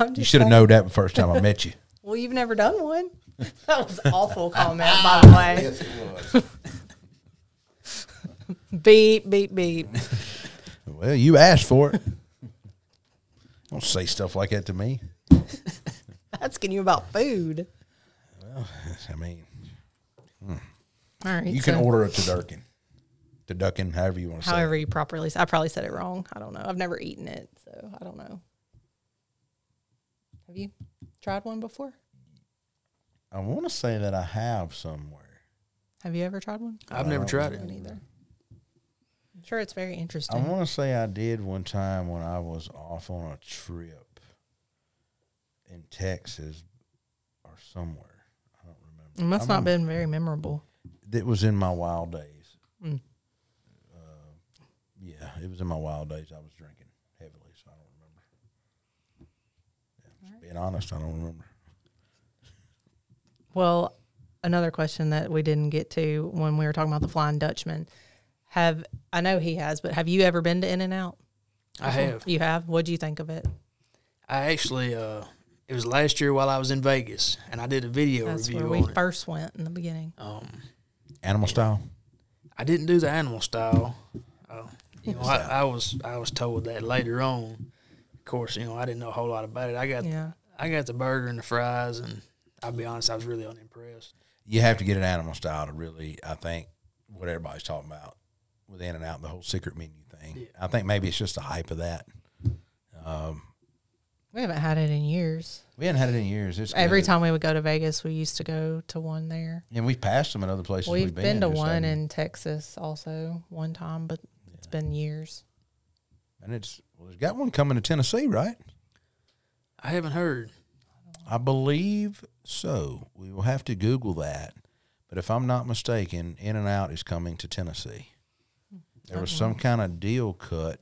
B: *laughs* You should have known that the first time I met you. *laughs*
D: Well, you've never done one. *laughs* That was an awful comment, by the way.
B: it was.
D: Beep, beep, beep.
B: well, you asked for it. Don't say stuff like that to me.
D: Asking you about food.
B: Well, I mean, hmm.
D: All right.
B: you can
D: so
B: order a turducken. Turducken, however you want to say
D: However,
B: it.
D: you properly. I probably said it wrong. I don't know. I've never eaten it, so I don't know. Have you tried one before?
B: I want to say that I have somewhere.
D: Have you ever tried one?
C: I've never tried it.
D: Me neither. sure it's very interesting.
B: I want to say I did one time when I was off on a trip in Texas or somewhere. I don't remember.
D: it must
B: I'm
D: not
B: on-
D: been very memorable.
B: It was in my wild days.
D: Mm.
B: Uh, yeah, it was in my wild days. I was drinking heavily, so I don't remember. Yeah, just being honest, I don't remember.
D: Well, another question that we didn't get to when we were talking about the Flying Dutchman. Have I know he has, but have you ever been to In-N-Out?
C: I have.
D: You have. What do you think of it?
C: I actually, uh, it was last year while I was in Vegas, and I did a video
D: That's
C: review
D: where we
C: on it.
D: first went in the beginning.
C: Um,
B: Animal style.
C: I didn't do the animal style. Uh, you know, I, *laughs* I was I was told that later on. Of course, you know, I didn't know a whole lot about it. I got
D: Yeah.
C: I got the burger and the fries, and I'll be honest, I was really unimpressed.
B: You have to get an animal style to really, I think, what everybody's talking about with In-N-Out, the whole secret menu thing.
C: Yeah.
B: I think maybe it's just the hype of that. Um,
D: We haven't had it in years.
B: we haven't had it in years. It's
D: Every
B: good.
D: time we would go to Vegas, we used to go to one there.
B: and we've passed them in other places.
D: We've,
B: We've,
D: been, to one
B: hadn't-
D: in Texas also one time, but it's been years.
B: and it's well, there's got one coming to Tennessee, right?
C: I haven't heard.
B: I believe so. We will have to Google that. But if I'm not mistaken, In-N-Out is coming to Tennessee. There was some kind of deal cut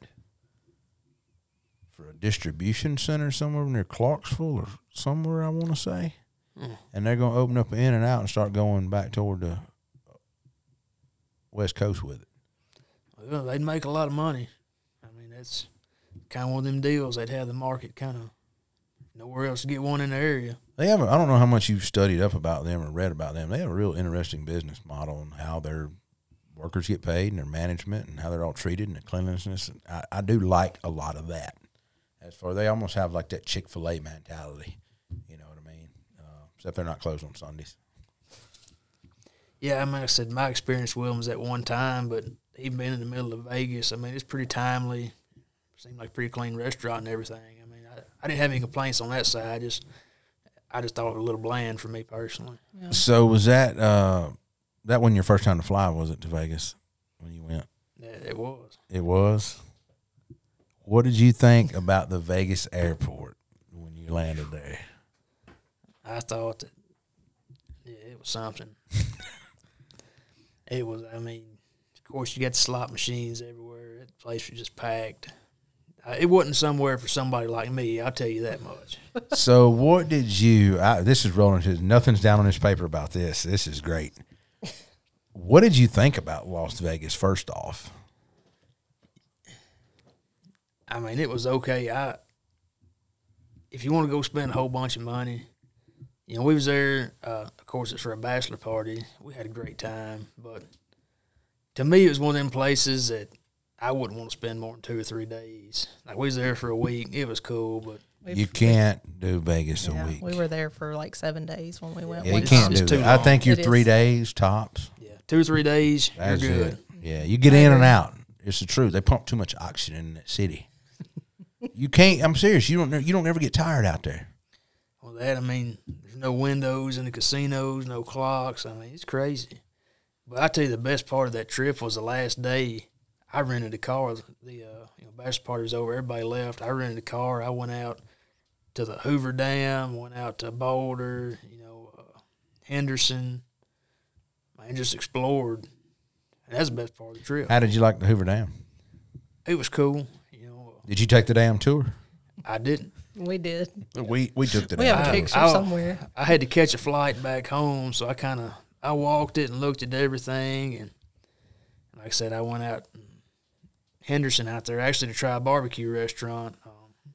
B: for a distribution center somewhere near Clarksville or somewhere, I want to say. Hmm. And they're going to open up an In-N-Out and start going back toward the West Coast with it.
C: Well, they'd make a lot of money. I mean, that's kind of one of them deals. They'd have the market kind of nowhere else to get one in the area.
B: They have. A, I don't know how much you've studied up about them or read about them. They have a real interesting business model and how their workers get paid and their management and how they're all treated and the cleanliness. I, I do like a lot of that. As far they almost have like that Chick Fil A mentality. You know what I mean? Uh, except they're not closed on Sundays.
C: Yeah, I mean, I said, my experience with them was at one time, but even being in the middle of Vegas, I mean, it's pretty timely. Seemed like a pretty clean restaurant and everything. I mean, I, I didn't have any complaints on that side. I just, I just thought it was a little bland for me personally.
B: So was that uh, that one your first time to fly? Was it to Vegas when you went?
C: Yeah, it was.
B: It was. What did you think about the Vegas airport when you landed there?
C: I thought that, yeah, it was something. *laughs* it was. I mean, of course, you got the slot machines everywhere. The place was just packed. Uh, it wasn't somewhere for somebody like me. I'll tell you that much. *laughs*
B: So, what did you? I, this is rolling to nothing's down on this paper about this. This is great. What did you think about Las Vegas? First off,
C: I mean, it was okay. I, if you want to go spend a whole bunch of money, you know, we was there. Uh, of course, it's for a bachelor party. We had a great time, but to me, it was one of them places that I wouldn't want to spend more than two or three days. Like we was there for a week. It was cool, but
D: We've-
B: you can't do Vegas a week.
D: we were there for like seven days when we went.
B: yeah,
D: one
B: you can't.
C: It's
B: do
C: too
B: that. I think you're
D: It
B: three
D: is.
B: days tops.
C: yeah, two or three days,
B: That's
C: you're good.
B: it. Yeah, you get in and out. It's the truth. They pump too much oxygen in that city. you can't. I'm serious. You don't. You don't ever get tired out there.
C: Well, that I mean, there's no windows in the casinos, no clocks. I mean, it's crazy. But I tell you, the best part of that trip was the last day. I rented a car. The uh, you know bachelor party was over. Everybody left. I rented a car. I went out to the Hoover Dam. Went out to Boulder. You know, uh, Henderson. Man, just explored. And that's the best part of the trip.
B: How did you like the Hoover Dam?
C: It was cool. You know,
B: Did you take the dam tour?
C: I didn't.
D: We did.
B: We we took the
D: We
B: dam.
D: have a
C: I-
B: tour.
D: picture
C: I-
D: somewhere.
C: I had to catch a flight back home, so I kind of I walked it and looked at everything, and like I said, I went out in Henderson out there actually to try a barbecue restaurant. Um,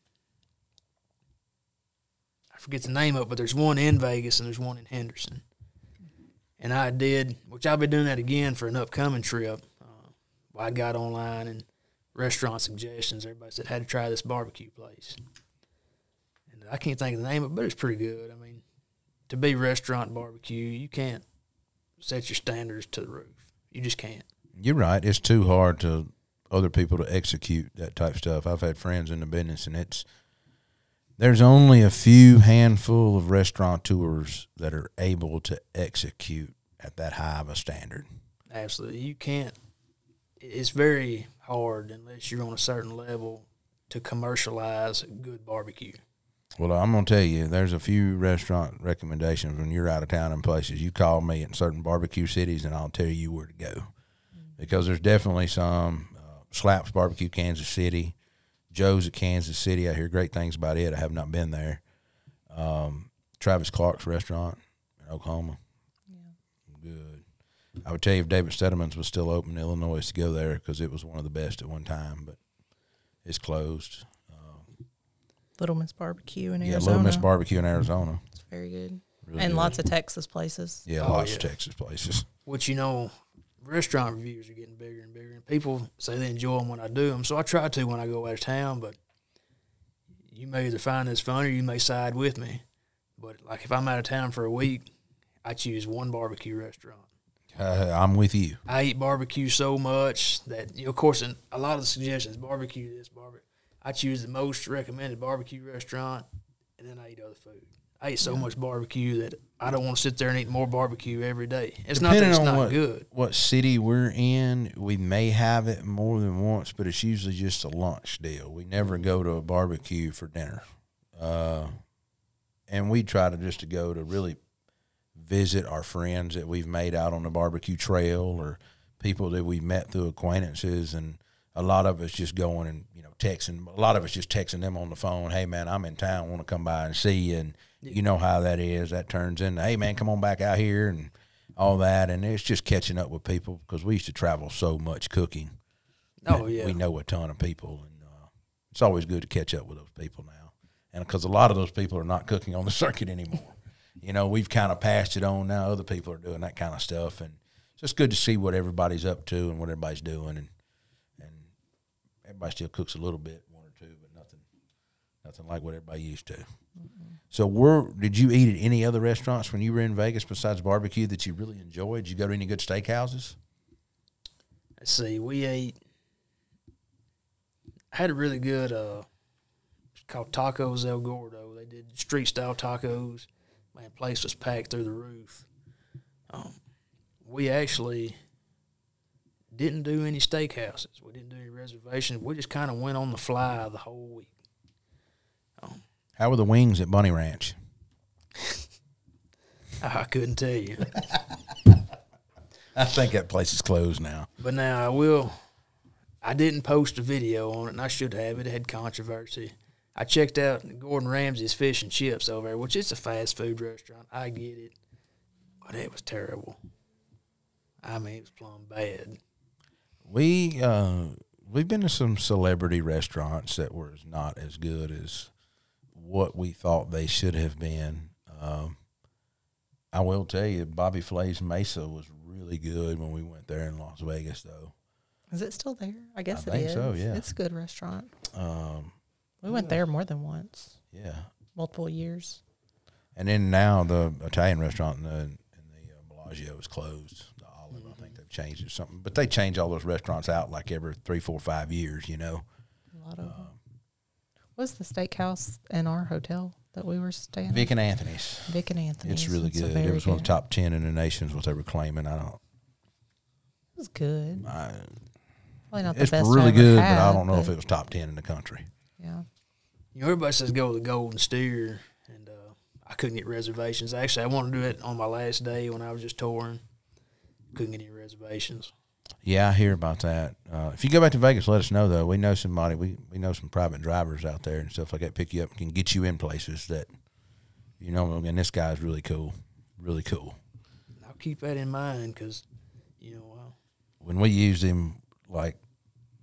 C: I forget the name of it, but there's one in Vegas and there's one in Henderson. And I did, which I'll be doing that again for an upcoming trip. Uh, I got online and restaurant suggestions. Everybody said had to try this barbecue place. And I can't think of the name of it, but it's pretty good. I mean, to be restaurant barbecue, you can't set your standards to the roof. You just can't.
B: You're right. It's too hard to other people to execute that type of stuff. I've had friends in the business, and it's there's only a few handful of restaurateurs that are able to execute at that high of a standard.
C: Absolutely, you can't. it's very hard unless you're on a certain level to commercialize good barbecue.
B: Well, I'm gonna tell you, there's a few restaurant recommendations when you're out of town in places. You call me in certain barbecue cities, and I'll tell you where to go, mm-hmm. because there's definitely some Slaps Barbecue, Kansas City, Joe's at Kansas City. I hear great things about it. I have not been there. Um, Travis Clark's restaurant in Oklahoma, good. I would tell you if David Steadman's was still open in Illinois to go there because it was one of the best at one time, but it's closed.
D: Little Miss Barbecue in
B: Yeah,
D: Arizona.
B: Little Miss Barbecue in Arizona.
D: It's very good.
B: Really
D: and
B: good.
D: lots of Texas places.
B: Yeah,
C: Oh,
B: lots of. Texas places.
C: Which you know, restaurant reviews are getting bigger and bigger, and people say they enjoy them when I do them. So I try to when I go out of town. But you may either find this funny or you may side with me. But like if I'm out of town for a week, I choose one barbecue restaurant.
B: Uh, I'm with you.
C: I eat barbecue so much that, you know, of course, in a lot of the suggestions, barbecue this, barbecue. I choose the most recommended barbecue restaurant, and then I eat other food. I eat so much barbecue that I don't want to sit there and eat more barbecue every day. It's not that it's
B: on
C: not
B: what,
C: good.
B: what city we're in, we may have it more than once, but it's usually just a lunch deal. We never go to a barbecue for dinner. Uh, and we try to just to go to really visit our friends that we've made out on the barbecue trail or people that we've met through acquaintances and a lot of us just going and texting a lot of us just texting them on the phone hey man i'm in town want to come by and see you and you know how that is. That turns into hey man come on back out here and all that and it's just catching up with people because we used to travel so much cooking
C: Oh, yeah.
B: we know a ton of people and uh, it's always good to catch up with those people now. And because a lot of those people are not cooking on the *laughs* circuit anymore. You know we've kind of passed it on now other people are doing that kind of stuff and it's just good to see what everybody's up to and what everybody's doing and and everybody still cooks a little bit one or two but nothing nothing like what everybody used to so where did you eat at any other restaurants when you were in vegas besides barbecue that you really enjoyed did you go to any good steakhouses
C: Let's see, we ate. I had a really good, uh, it's called Tacos El Gordo. They did street style tacos. Man, place was packed through the roof. Um, we actually didn't do any steakhouses. We didn't do any reservations. We just kind of went on the fly the whole week.
B: Um, how were the wings at bunny ranch *laughs*
C: I couldn't tell you.
B: i think that place is closed now
C: But now I will. I didn't post a video on it, and I should have. It had controversy. I checked out Gordon Ramsay's Fish and Chips over there, which is a fast food restaurant. I get it, but it was terrible. I mean, it was plumb bad.
B: We uh, we've been to some celebrity restaurants that were not as good as what we thought they should have been. Um, I will tell you, Bobby Flay's Mesa was really good when we went there in Las Vegas, though.
D: Is it still there? I guess
B: I
D: it
B: think
D: is.
B: so, yeah.
D: It's a good restaurant.
B: Um,
D: We went there more than once,
B: yeah,
D: multiple years.
B: and then now the Italian restaurant in the, in the uh, Bellagio is closed. The Olive, I think they've changed it or something, but they change all those restaurants out like every three, four, five years. You know.
D: A lot of them. What's the steakhouse in our hotel that we were staying? at?
B: Vic and Anthony's.
D: Vic and Anthony's.
B: It's really good. It was one of the top ten in the nation. Is what they were claiming. I don't.
D: It was good.
B: I,
D: Probably not the
B: it's
D: best. I
B: really good,
D: had,
B: but I don't know if it was top ten in the country.
D: Yeah.
C: You know, everybody says go with the Golden Steer, and uh, I couldn't get reservations. Actually, I wanted to do it on my last day when I was just touring. Couldn't get any reservations.
B: Yeah, I hear about that. Uh, if you go back to Vegas, let us know though. We know somebody. We we know some private drivers out there and stuff like that. Pick you up and can get you in places that, you know. And this guy's really cool. Really cool.
C: I'll keep that in mind because, you know, uh,
B: When we used him, like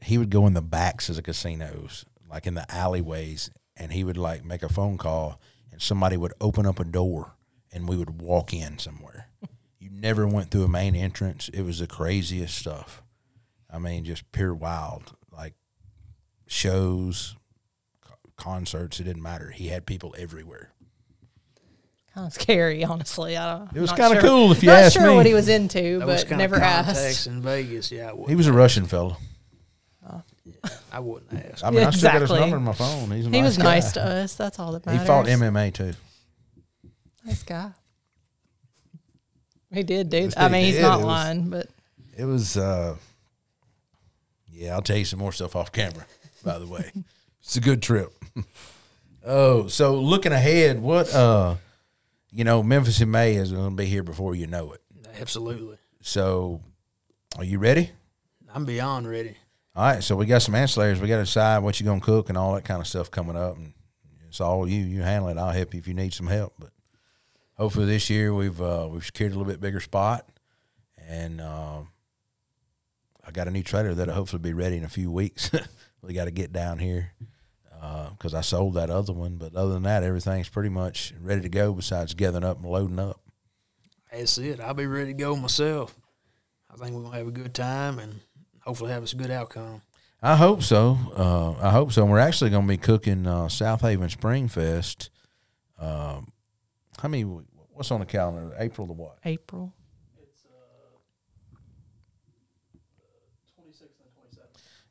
B: he would go in the backs of the casinos, like in the alleyways, and he would like make a phone call, and somebody would open up a door, and we would walk in somewhere. You never went through a main entrance. It was the craziest stuff. I mean, just pure wild. Like shows, co- concerts. It didn't matter. He had people everywhere.
D: Kind of scary, honestly. I don't.
B: It was kinda
D: sure-
B: cool if you
D: not
B: ask
D: sure
B: me.
D: what he was into,
C: that was
D: but
C: kind
D: never
C: of
D: asked.
C: contacts in Vegas. Yeah,
B: He
C: wouldn't.
B: was a Russian fella.
C: I wouldn't ask.
B: I mean, I still got his number in my phone. He's a
D: He
B: nice
D: was
B: guy.
D: nice to us. That's all that matters.
B: He fought MMA too.
D: Nice guy. He did do.
B: Yes,
D: I
B: he
D: mean, he's
B: did.
D: not
B: was-
D: lying, but
B: It was uh Yeah, I'll tell you some more stuff off camera. By the way, *laughs* it's a good trip. oh, so looking ahead, what uh, you know, Memphis in May is going to be here before you know it.
C: Absolutely.
B: So, are you ready?
C: I'm beyond ready.
B: All right, so we got some ancillaries. We got to decide what you're gonna cook and all that kind of stuff coming up, and it's all you. You handle it. I'll help you if you need some help. But hopefully this year we've uh, we've secured a little bit bigger spot, and uh, I got a new trailer that'll hopefully be ready in a few weeks. *laughs* we got to get down here because I sold that other one. But other than that, everything's pretty much ready to go. Besides gathering up and loading up.
C: That's it. I'll be ready to go myself. I think we're gonna have a good time and hopefully have a good outcome.
B: I hope so. Uh, I hope so. And we're actually going to be cooking uh, Southaven Springfest. Um, how many? What's on the calendar? April the what?
D: April.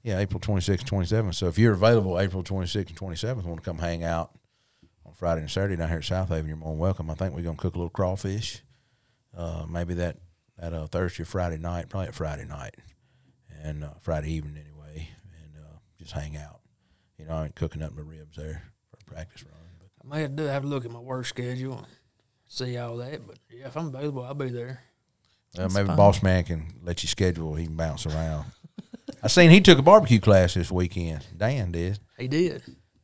B: Yeah, April 26th, 27th. So if you're available April 26th and 27th, want to come hang out on Friday and Saturday down here at Southaven, you're more than welcome. I think we're going to cook a little crawfish. Uh, maybe that that uh, Thursday or Friday night, probably a Friday night, and uh, Friday evening anyway, and uh, just hang out. You know, I ain't cooking up my ribs there for a practice run. But
C: I may have to have to look at my work schedule and see all that. But yeah, if I'm available, I'll be there.
B: Uh, maybe
D: fine.
B: boss man can let you schedule. He can bounce around. *laughs* I seen he took a barbecue class this weekend. Dan did
C: He did.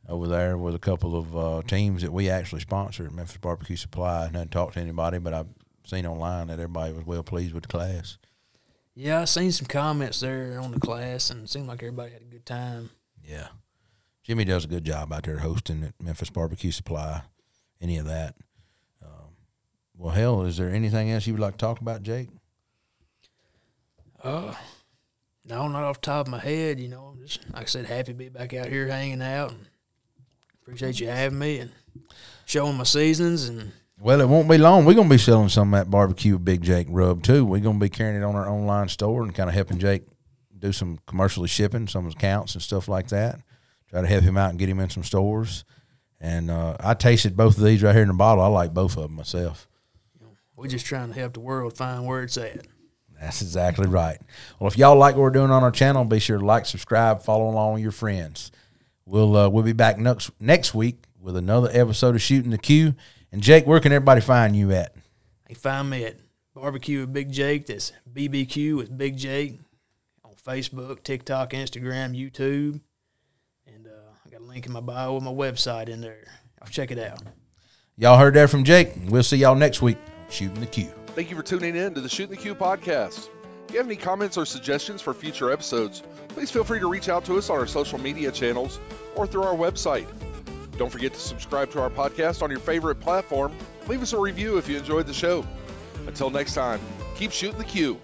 B: over there with a couple of uh, teams that we actually sponsored. Memphis Barbecue Supply. I Hadn't talked to anybody, but I've seen online that everybody was well pleased with the class.
C: Yeah, I seen some comments there on the class, and it seemed like everybody had a good time.
B: Yeah, Jimmy does a good job out there hosting at Memphis Barbecue Supply. Any of that. Well, hell, is there anything else you would like to talk about, Jake?
C: Uh, no, not off the top of my head. You know, I'm just like I said, happy to be back out here hanging out, and appreciate you having me and showing my seasons. And
B: Well, it won't be long. We're gonna be selling some of that barbecue Big Jake rub too. We're gonna be carrying it on our online store and kind of helping Jake do some commercially shipping, some accounts and stuff like that. Try to help him out and get him in some stores. And uh, I tasted both of these right here in the bottle. I like both of them myself.
C: We're just trying to help the world find where it's at.
B: That's exactly right. Well, if y'all like what we're doing on our channel, be sure to like, subscribe, follow along with your friends. We'll uh, we'll be back next next week with another episode of Shootin' The Que. And Jake, where can everybody find you at?
C: Can find me at Barbecue with Big Jake. That's BBQ with Big Jake on Facebook, TikTok, Instagram, YouTube. And uh, I got a link in my bio with my website in there. I'll check it out.
B: Y'all heard that from Jake. We'll see y'all next week Shootin' The Que.
A: Thank you for tuning in to the Shootin' The Que podcast. If you have any comments or suggestions for future episodes, please feel free to reach out to us on our social media channels or through our website. Don't forget to subscribe to our podcast on your favorite platform. Leave us a review if you enjoyed the show. Until next time, keep shooting the Q.